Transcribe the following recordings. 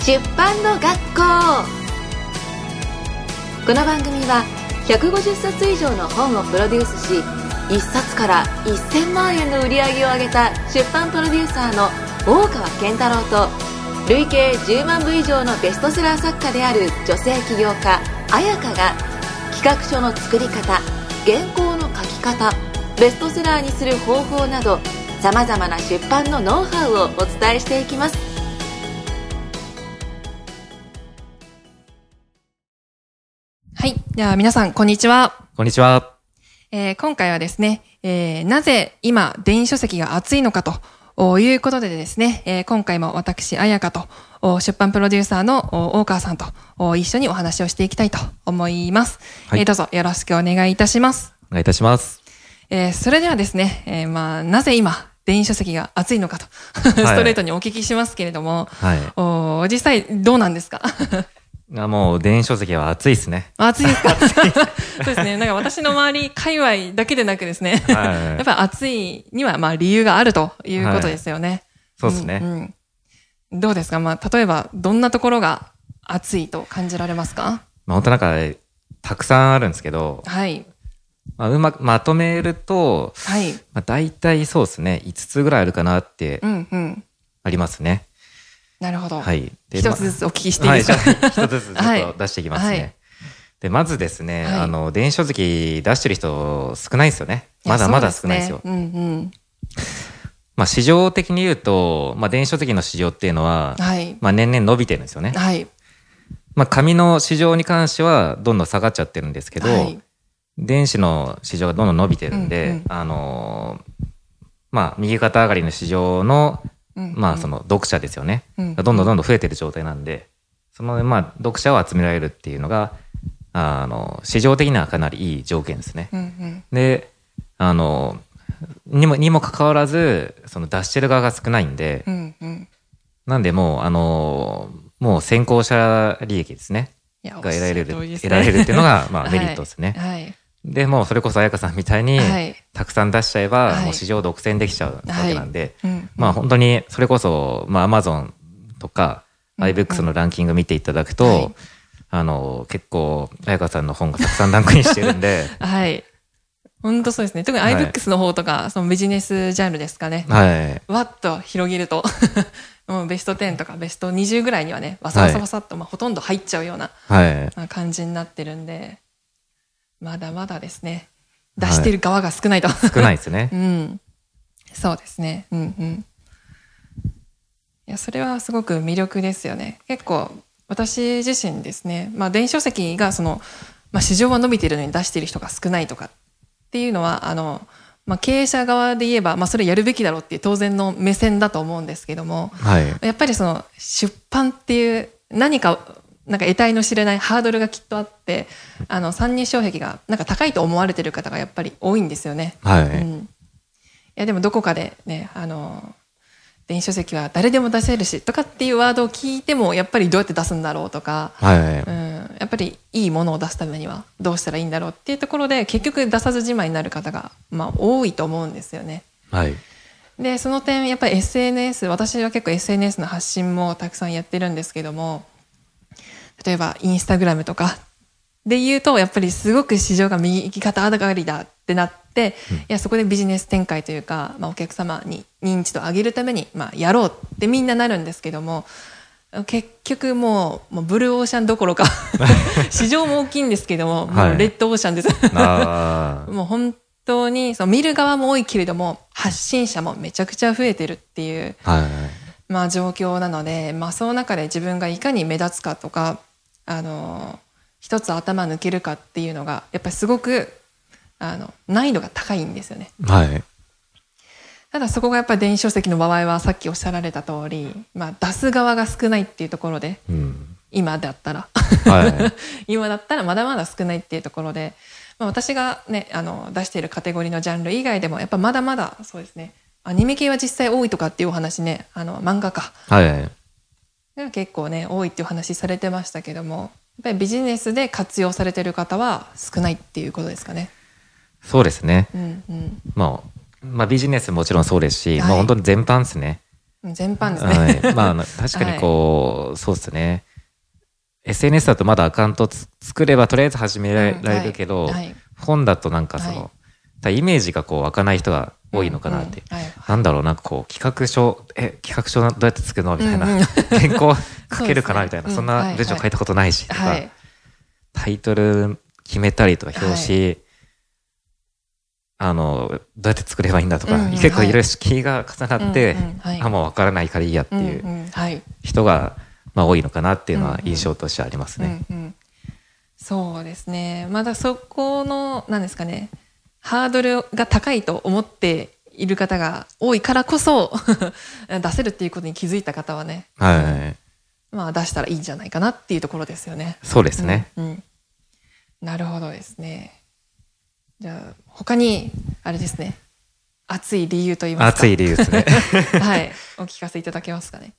出版の学校。この番組は150冊以上の本をプロデュースし1冊から1000万円の売り上げを上げた出版プロデューサーの大川健太郎と累計10万部以上のベストセラー作家である女性起業家彩香が企画書の作り方原稿の書き方ベストセラーにする方法などさまざまな出版のノウハウをお伝えしていきます。では皆さん、こんにちは。こんにちは。えー今回はですね、えーなぜ今、電子書籍が熱いのかということでですね、えー今回も私、彩香と、お出版プロデューサーのお大川さんとお一緒にお話をしていきたいと思います。はいえーどうぞよろしくお願いいたします。お願いいたします。えーそれではですね、えーまあ、なぜ今、電子書籍が熱いのかと、ストレートにお聞きしますけれども、はい。お実際どうなんですか？あもう電子書籍は熱いですね。暑いですか？そうですね。なんか私の周り、界隈だけでなくですね。はいやっぱ暑いにはまあ理由があるということですよね。そうですね。んうんどうですか？まあ例えばどんなところが暑いと感じられますか？まあ本当なんか、たくさんあるんですけど、はい。まあ、うまくまとめると、はい。まあ、大体そうですね、5つぐらいあるかなってうんうん。ありますね。なるほど。はい。で一つずつお聞きしていいはい、ですか、じゃあ一つずつちょっと 出していきますね。はいで、まずですね、はいあの、電子書籍出してる人少ないですよね。まだまだ少ないですよ。そうねうんうん。まあ、市場的に言うと、まあ、電子書籍の市場っていうのは、はい。まあ、年々伸びてるんですよね。はい。まあ、紙の市場に関してはどんどん下がっちゃってるんですけど、はい。電子の市場がどんどん伸びてるんで、うんうんあのーまあ、右肩上がりの市場の、うんまあ、その読者ですよね。うんどんどんどんどん増えてる状態なんで、その、まあ、読者を集められるっていうのが、あの、市場的にはかなりいい条件ですね。うんうん。で、あの、にも、にもかかわらず、その出してる側が少ないんで、うんうん。なんでもう、あの、もう先行者利益ですね。が得られる、おっしゃ通りです得られるっていうのが、まあ、はいメリットですね。はい。で、もうそれこそ彩香さんみたいに、はい。たくさん出しちゃえば、はいもう市場独占できちゃうわけなんで、まあ本当に、それこそ、まあ Amazon とか、うん iBooks のランキング見ていただくと、はいあの、結構、彩香さんの本がたくさんランクインしてるんで、はい。本当そうですね。特にはい iBooks の方とか、そのビジネスジャンルですかね。はい。わっと広げると、もうベスト10とかベスト20ぐらいにはね、わさわさわさっと、まあ、ほとんど入っちゃうような感じになってるんで、まだまだですね。出してる側が少ないと。少ないですね う。ん。そうですね。うんうん。いや、それはすごく魅力ですよね。結構、私自身ですね、まあ、電子書籍がその、まあ、市場は伸びてるのに出している人が少ないとかっていうのは、あの、まあ、経営者側で言えば、まあ、それやるべきだろうっていう当然の目線だと思うんですけども、はい。やっぱりその出版っていう何かなんか得体の知れないハードルがきっとあってあの参入障壁がなんか高いと思われてる方がやっぱり多いんですよね。はい。うん、いやでもどこかでねあの電子書籍は誰でも出せるしとかっていうワードを聞いてもやっぱりどうやって出すんだろうとか、はい。うん、やっぱりいいものを出すためにはどうしたらいいんだろうっていうところで結局出さずじまいになる方が、まあ、多いと思うんですよね。はい。でその点やっぱり SNS 私は結構 SNS の発信もたくさんやってるんですけども例えばインスタグラムとかで言うとやっぱりすごく市場が右肩上がりだってなって、いやそこでビジネス展開というか、まあ、お客様に認知度を上げるために、まあ、やろうってみんななるんですけども結局もうもうブルーオーシャンどころか 市場も大きいんですけどももはいうレッドオーシャンです。もう本当にその見る側も多いけれども発信者もめちゃくちゃ増えてるっていう、はい。まあ、状況なので、まあ、その中で自分がいかに目立つかとかあの一つ頭抜けるかっていうのがやっぱりすごくあの難易度が高いんですよね。はい。ただそこがやっぱり電子書籍の場合はさっきおっしゃられた通り、まあ、出す側が少ないっていうところでうん。今だったらはい。今だったらまだまだ少ないっていうところで、まあ、私がねあの出しているカテゴリーのジャンル以外でもやっぱまだまだそうですねアニメ系は実際多いとかっていうお話ねあの漫画家はい。が結構ね多いっていうお話されてましたけどもやっぱりビジネスで活用されてる方は少ないっていうことですかね。そうですね。うんうん、まあ、まあビジネスもちろんそうですし、はいまあ本当に全般ですね。全般ですね。はい。まあ確かにこう、そうですね。SNS だとまだアカウントつ作ればとりあえず始められ,、るけど、はいはい本だとなんかその、イメージがこう湧かない人が多いのかなって。うんうんはいなんだろう、なんかこう、企画書、え、企画書どうやって作るのみたいな。うん。うん原稿書けるかなみたいな。うんそんな文章書いたことないし、とか、はい。タイトル決めたりとか、表紙、あの、どうやって作ればいいんだとか、うんうん。結構いろい。ろ敷居が重なって、うんうんはい。あ、もうわからないからいいやってうんい。う。人が、まあ多いのかなっていうのは印象としてありますね。うんうん、そうですね。まだそこの何ですかねハードルが高いと思っている方が多いからこそ 出せるっていうことに気づいた方はね、はい。まあ、出したらいいんじゃないかなっていうところですよね。そうですね。うんうんなるほどですね。じゃあ他にあれですね熱い理由と言いますか熱い理由ですね。はいお聞かせいただけますかね。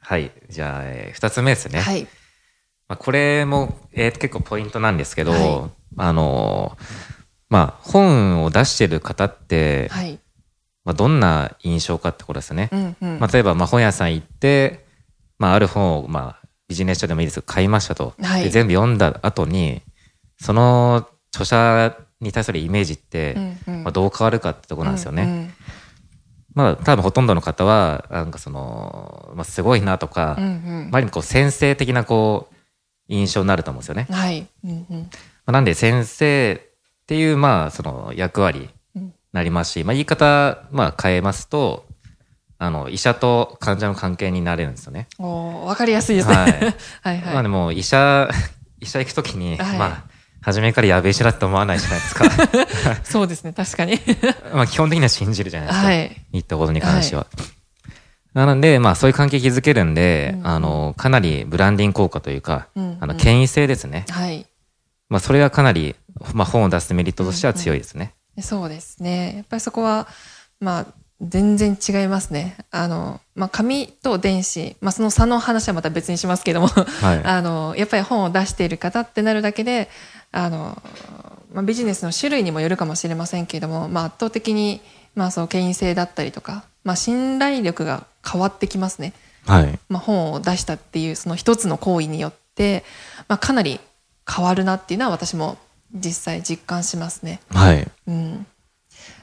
はい。じゃあ、えー二つ目ですね。はいまあ、これも、えー結構ポイントなんですけど、はいあのーまあ、本を出してる方って、はい。まあ、どんな印象かってことですね。うんうんまあ、例えば、まあ、本屋さん行って、まあ、ある本を、まあ、ビジネス書でもいいですけど、買いましたと。はいで全部読んだ後に、その著者に対するイメージって、うんうんまあ、どう変わるかってとこなんですよね。うんうんまあ、多分ほとんどの方は、なんかその、まあ、すごいなとか、うんうんまあ、こう、先生的なこう、印象になると思うんですよね。はい。うんうんまあなんで先生っていう、まあ、その役割になりますし、まあ、言い方、まあ、変えますと、あの、医者と患者の関係になれるんですよね。おーわかりやすいですね。はい はいはい。まあでも、医者、医者行くときに、はいまあ、初めからやべえ医者だって思わないじゃないですか。そうですね、確かに。まあ、基本的には信じるじゃないですか。はい。言ったことに関しては。なので、まあ、そういう関係築けるんで、うんあの、かなりブランディング効果というか、うんうんあの、権威性ですね。はい。まあ、それはかなり、まあ、本を出すメリットとしては強いですね。そうですね。やっぱりそこは、まあ、全然違いますね。あの、まあ、紙と電子、まあ、その差の話はまた別にしますけども、はい。あの、やっぱり本を出している方ってなるだけで、あの、まあ、ビジネスの種類にもよるかもしれませんけれども、まあ、圧倒的に、まあ、その権威性だったりとか、まあ、信頼力が変わってきますね。はい。まあ、本を出したっていうその一つの行為によって、まあ、かなり変わるなっていうのは私も実際実感しますね。はい。うん、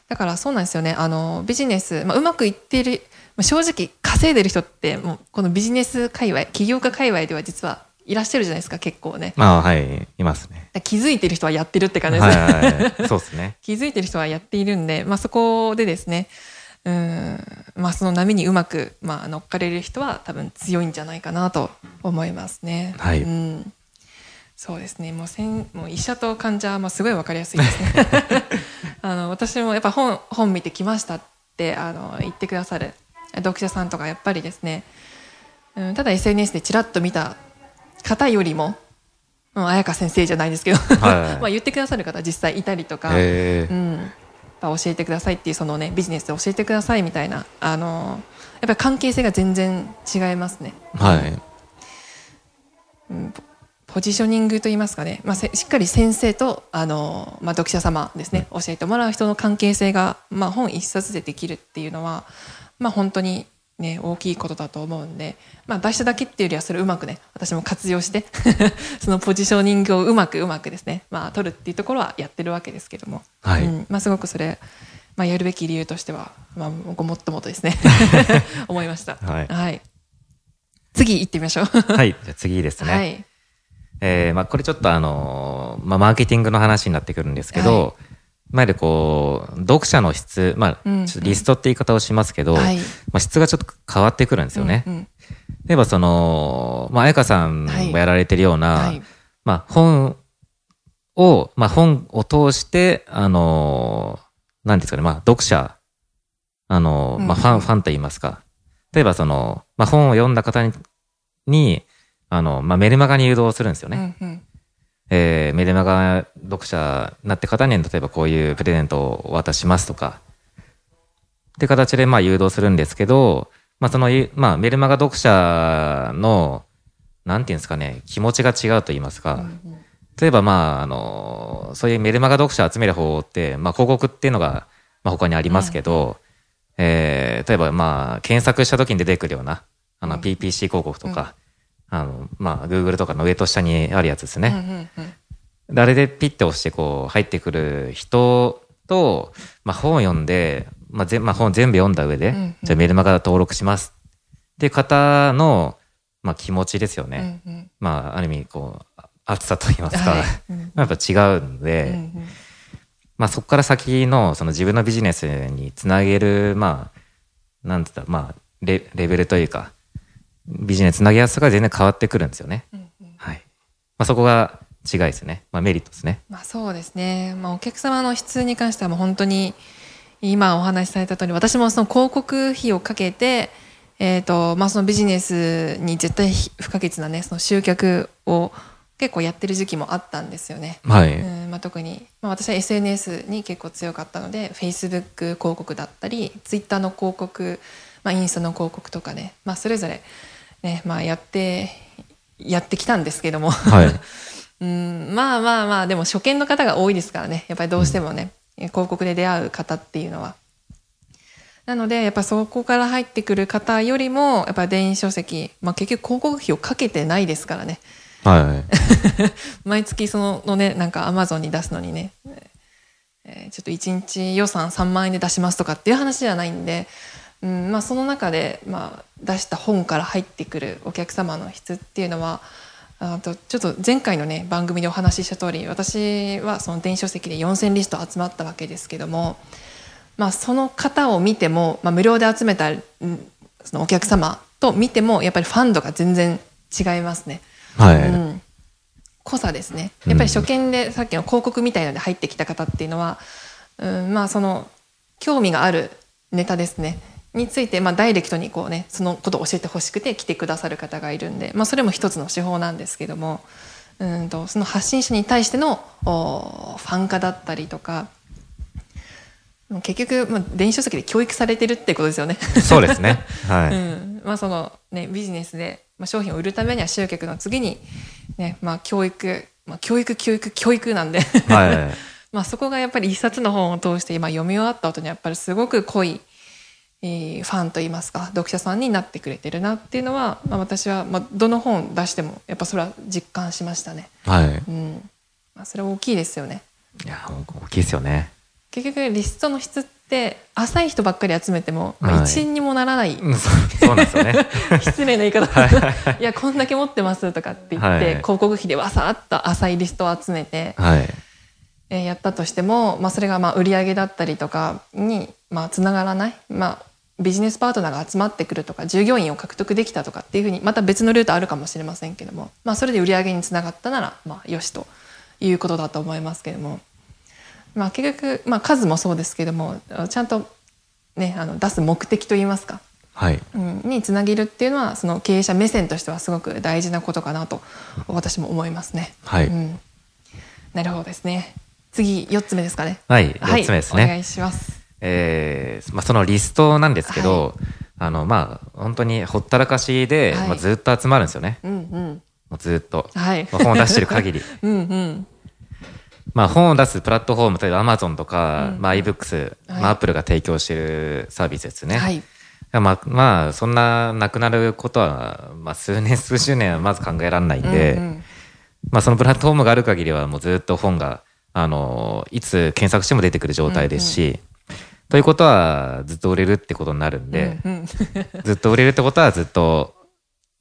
だからそうなんですよねあのビジネス、まあ、うまくいっているまあ正直稼いでる人ってもうこのビジネス界隈起業家界隈では実はいらっしゃるじゃないですか結構ねまあ、はい。いますね。気づいてる人はやってるって感じはいですね、はいはい。そうですね。気づいてる人はやっているんで、まあ、そこでですねうん、まあ、その波にうまく、まあ、乗っかれる人は多分強いんじゃないかなと思いますね。はいうん、そうですねもうせんもう医者と患者はまあすごい分かりやすいですね。あの私もやっぱ本本見てきましたってあの言ってくださる読者さんとかやっぱりですね、うん、ただ SNS でちらっと見た方よりも、うん、彩香先生じゃないですけど、はい まあ言ってくださる方実際いたりとか、ええうん、教えてくださいっていうそのねビジネスで教えてくださいみたいなあのやっぱり関係性が全然違いますね。はい。ポジショニングといいますかね、まあ、せしっかり先生とあの、まあ、読者様ですね、教えてもらう人の関係性が、まあ、本一冊でできるっていうのは、まあ、本当に、ね、大きいことだと思うんで、まあ、出しただけっていうよりはそれをうまくね私も活用して そのポジショニングをうまくうまくですね、まあ、取るっていうところはやってるわけですけども、はい。うん。まあ、すごくそれ、まあ、やるべき理由としては、まあ、ごもっともとですね 思いました。はい。次行ってみましょう。はい。じゃあ次ですね。はいえーまあ、これちょっとあのーまあ、マーケティングの話になってくるんですけど、はい。まあ、でこう、読者の質、まあ、うんちょっとリストって言い方をしますけど、はい。まあ、質がちょっと変わってくるんですよね。うんうん。例えばその、まあ、彩香さんもやられてるような、はい。まあ、本を、まあ、本を通して、あのー、なんですかね、まあ、読者、あのー、まあ、うん。ファン、ファンと言いますか。例えばその、まあ、本を読んだ方に、にあの、まあ、メルマガに誘導するんですよね。うんうん。えーメルマガ読者になって方に、例えばこういうプレゼントをお渡ししますとか、って形でまあ誘導するんですけど、まあその、まあメルマガ読者の、なんていうんですかね、気持ちが違うと言いますか、例えばまあ、あの、そういうメルマガ読者集める方法って、まあ広告っていうのが、まあ他にありますけど、えー、例えばまあ、検索した時に出てくるような、あの、うん。PPC 広告とか、あの、まあ、Google とかの上と下にあるやつですね。あれでピッて押してこう入ってくる人と、まあ、本を読んで、まあぜまあ、本全部読んだ上で、うんうん。じゃあメルマガ登録しますっていう方の、まあ、気持ちですよね。うんうん。まあ、ある意味こう熱さと言いますか、はい。うん。やっぱ違うんで、うんうん。まあ、そこから先のその自分のビジネスにつなげる、まあ、なんつったら、まあレ、レベルというか、ビジネスつなげやすさが全然変わってくるんですよね。うんうんはい。まあ、そこが違いですね。まあ、メリットですね。まあ、そうですね、まあ、お客様の質に関してはもう本当に今お話しされた通り私もその広告費をかけて、えーとまあ、そのビジネスに絶対不可欠な、ね、その集客を結構やってる時期もあったんですよね。はい。うんまあ、特に、まあ、私は SNS に結構強かったので Facebook 広告だったり Twitter の広告、まあ、インスタの広告とかね、まあ、それぞれ、ねまあ、やってやってきたんですけども、はい。うんまあまあまあでも初見の方が多いですからねやっぱりどうしてもね、広告で出会う方っていうのは。なのでやっぱそこから入ってくる方よりもやっぱ電子書籍、まあ、結局広告費をかけてないですからねはい。毎月そののねなんかアマゾンに出すのにね、えーちょっと1日予算3万円で出しますとかっていう話じゃないんで、うんまあ、その中で、まあ、出した本から入ってくるお客様の質っていうのはあとちょっと前回のね番組でお話しした通り私はその電子書籍で4,000リスト集まったわけですけども、まあ、その方を見ても、まあ、無料で集めたうんそのお客様と見てもやっぱりファンドが全然違いますね。はい。うん、濃さですねやっぱり初見でさっきの広告みたいので入ってきた方っていうのは、うん、まあその興味があるネタですねについて、まあ、ダイレクトにこうねそのことを教えてほしくて来てくださる方がいるんで、まあ、それも一つの手法なんですけどもうんとその発信者に対してのおファン化だったりとか結局、まあ、電子書籍で教育されてるってことですよね。そうですね。はい。うんまあそのね、ビジネスで、まあ、商品を売るためには集客の次に、ねまあ、教育、まあ、教育教育教育なんではい。まあそこがやっぱり一冊の本を通して今読み終わった後にやっぱりすごく濃い、えーファンといいますか読者さんになってくれてるなっていうのは、まあ、私は、まあ、どの本出してもやっぱそれは実感しましたね。はい。うんまあ、それは大きいですよね。いや、大きいですよね。結局リストの質って浅い人ばっかり集めても、まあ、はい一円にもならないうんそうなんですよね。失礼な言い方いやこんだけ持ってますとかって言って、はい広告費でわさっと浅いリストを集めて、はい。えーやったとしても、まあ、それがまあ売り上げだったりとかにまあつながらない、まあ、ビジネスパートナーが集まってくるとか従業員を獲得できたとかっていうふうにまた別のルートあるかもしれませんけども、まあ、それで売り上げにつながったならまあよしということだと思いますけども、まあ、結局、まあ、数もそうですけどもちゃんと、ね、あの出す目的といいますかはい。うんにつなげるっていうのはその経営者目線としてはすごく大事なことかなと私も思いますね。はいうん、なるほどですね。次4つ目ですかね。はい。4つ目ですね。お願いします。えーまあ、そのリストなんですけど、あの、まあ、本当にほったらかしで、はいまあ、ずっと集まるんですよね。うんうん。もうずっと。はい。まあ、本を出してる限り。うんうん。まあ、本を出すプラットフォーム、例えば Amazon とか、うんまあ、iBooks、はいまあ、Apple が提供しているサービスですね。はい。まあ、まあ、そんななくなることは、まあ、数年、数十年はまず考えられないんで、うんうんまあ、そのプラットフォームがある限りは、もうずっと本が、あの、いつ検索しても出てくる状態ですし、ということは、ずっと売れるってことになるんで、うんうん ずっと売れるってことは、ずっと、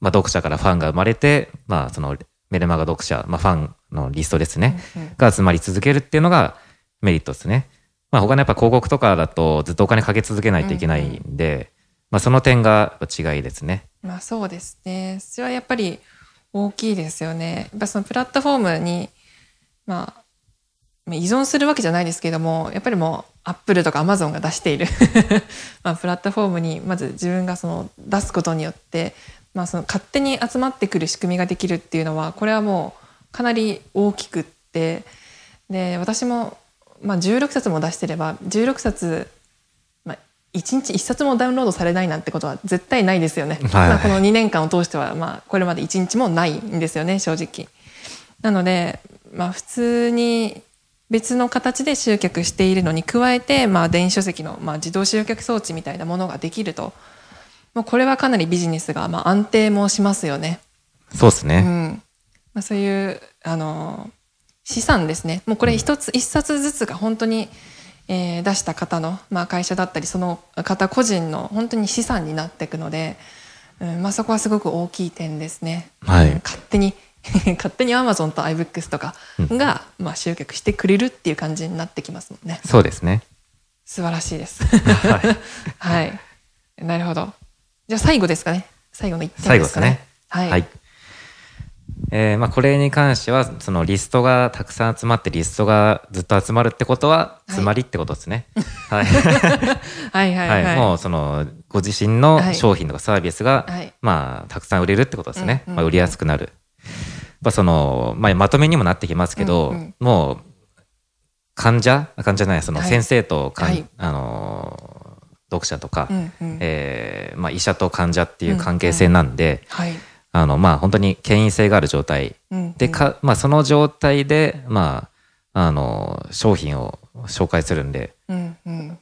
まあ、読者からファンが生まれて、まあ、その、メルマガ読者、まあ、ファンのリストですね、うんうんが集まり続けるっていうのがメリットですね。まあ、他のやっぱ広告とかだと、ずっとお金かけ続けないといけないんで、まあ、その点が違いですね。まあそうですね。それはやっぱり大きいですよね。やっぱそのプラットフォームに、まあ、まあ依存するわけじゃないですけども、やっぱりもう、アップルとかアマゾンが出している、まあ、プラットフォームにまず自分がその出すことによって、まあ、その勝手に集まってくる仕組みができるっていうのはこれはもうかなり大きくってで私も、まあ、16冊も出してれば16冊、まあ、1日1冊もダウンロードされないなんてことは絶対ないですよね。はいまあこの2年間を通しては、まあ、これまで1日もないんですよね正直。なので、まあ、普通に別の形で集客しているのに加えて、まあ、電子書籍の、まあ、自動集客装置みたいなものができると、もうこれはかなりビジネスが、まあ、安定もしますよね。うそうですね。んまあ、そういうあの資産ですねもうこれ一つ、一冊ずつが本当に、えー出した方の、まあ、会社だったりその方個人の本当に資産になっていくので、うんまあ、そこはすごく大きい点ですね。はいうん勝手に 勝手に Amazon と iBooks とかが、まあ、集客してくれるっていう感じになってきますもんね。そうですね。素晴らしいです。はい。はい。なるほど。じゃあ最後ですかね。最後の一点最後でかね。ですすね。はい。はい。えーまあ、これに関しては、そのリストがたくさん集まって、リストがずっと集まるってことは、いつまりってことですね。はい。はいはいはい。はい。もう、その、ご自身のはい商品とかサービスが、はいまあ、たくさん売れるってことですね。うんうんまあ、売りやすくなる。まあ、その、まあ、まとめにもなってきますけど、うんうん。もう、患者あ患者じゃない、そのはい。先生とかん、はい。あのー、読者とか、うんうん。えーまあ、医者と患者っていう関係性なんで、はい。あの、まあ、本当に権威性がある状態うんで、か、まあ、その状態で、まあ、あの、商品を紹介するんで、うんうん。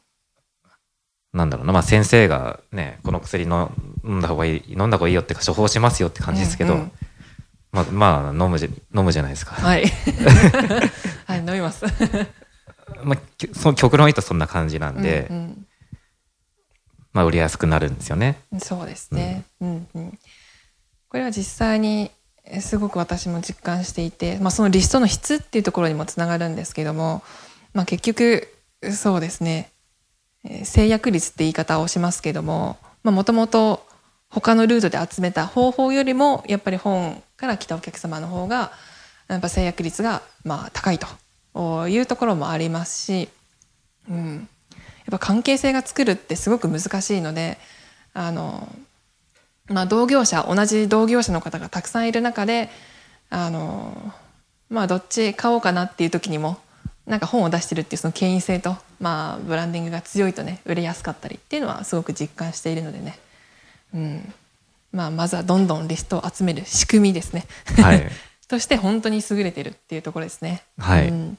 なんだろうな、まあ、先生がね、この薬の飲んだ方がいい、飲んだ方がいいよってか、処方しますよって感じですけど、うんうんまあ、まあ、飲むじゃ、飲むじゃないですか。はい。はい、飲みます。まあ、きその極論言うとそんな感じなんで、うんまあ、売りやすくなるんですよね。うんそうですね。うんうんこれは実際にえすごく私も実感していて、まあ、そのリストの質っていうところにもつながるんですけども、まあ、結局そうですねえー制約率って言い方をしますけどももともと他のルートで集めた方法よりもやっぱり本から来たお客様の方がやっぱ制約率がまあ高いというところもありますし、うん、やっぱ関係性が作るってすごく難しいのであの、まあ、同業者同じ同業者の方がたくさんいる中であの、まあ、どっち買おうかなっていう時にもなんか本を出してるっていうその権威性と、まあ、ブランディングが強いとね売れやすかったりっていうのはすごく実感しているのでね、うんまあ、まずはどんどんリストを集める仕組みですね。はい。として本当に優れてるっていうところですね。はいうん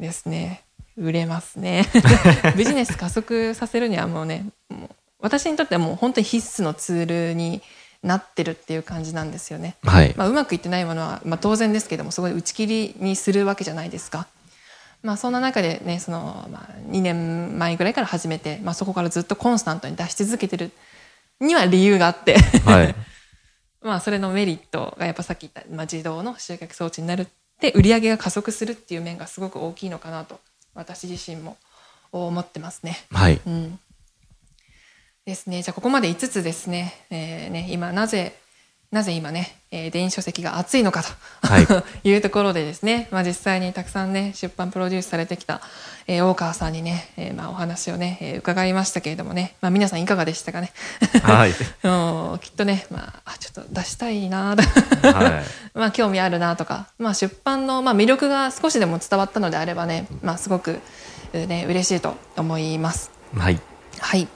ですね。売れますね。ビジネス加速させるにはもうね、もう私にとってはもう本当に必須のツールになってるっていう感じなんですよね。はい。まあ、うまくいってないものは、まあ、当然ですけどもすごい打ち切りにするわけじゃないですか。まあ、そんな中でねその、まあ、2年前ぐらいから始めて、まあ、そこからずっとコンスタントに出し続けてるには理由があってはい。まあそれのメリットがやっぱさっき言った、まあ、自動の集客装置になるって売り上げが加速するっていう面がすごく大きいのかなと私自身も思ってますね。はい。うん、ですねじゃあここまで5つですね,、えーね今なぜなぜ今ね、えー電子書籍が熱いのかと、はい い、うところでですね、まあ、実際にたくさんね出版プロデュースされてきた、えー大川さんにね、えーまあ、お話をね、えー伺いましたけれどもね、まあ、皆さんいかがでしたかね？はい。うんきっとね、まあ、あちょっと出したいなとはい。まあ興味あるなとか、まあ、出版の、まあ、魅力が少しでも伝わったのであればね、まあ、すごく、えーね、嬉しいと思います。はい。はい。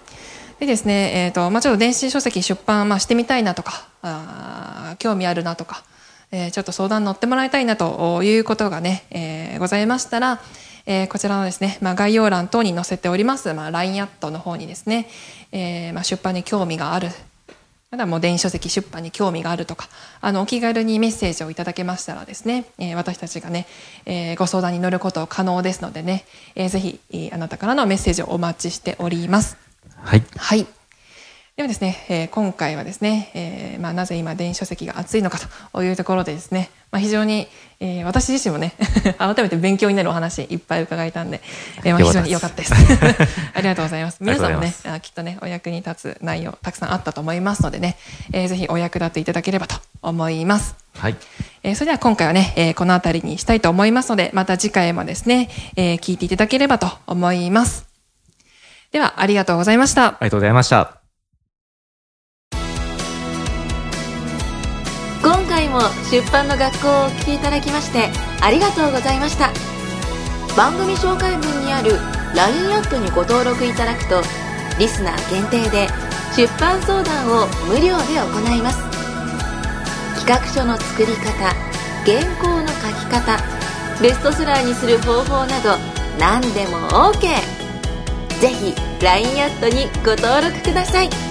でですね、えっ、と、まあ、ちょっと電子書籍出版、まあ、してみたいなとか、あ興味あるなとか、えーちょっと相談乗ってもらいたいなということがね、えーございましたら、えーこちらのですね、まあ、概要欄等に載せております、まあ、LINE アットの方にですね、えーまあ、出版に興味がある、まだもう電子書籍出版に興味があるとか、あの、お気軽にメッセージをいただけましたらですね、えー私たちがね、えーご相談に乗ること可能ですのでね、えーぜひ、えーあなたからのメッセージをお待ちしております。はい。はい。ではですね、えー今回はですね、えーまあ、なぜ今電子書籍が熱いのかというところでですね、まあ、非常に、えー私自身もね 改めて勉強になるお話いっぱい伺えたんで、えーまあ、非常に良かったで す。ありがとうございます。皆さんもねあきっとねお役に立つ内容たくさんあったと思いますのでね、えーぜひお役立ていただければと思います。はい。えーそれでは今回はね、えーこの辺りにしたいと思いますので、また次回もですね、えー聞いていただければと思います。では、ありがとうございました。ありがとうございました。今回も出版の学校をお聞きいただきましてありがとうございました番組紹介文にある LINE アットにご登録いただくとリスナー限定で出版相談を無料で行います企画書の作り方原稿の書き方ベストセラーにする方法など何でも OK ぜひ LINE アットにご登録ください。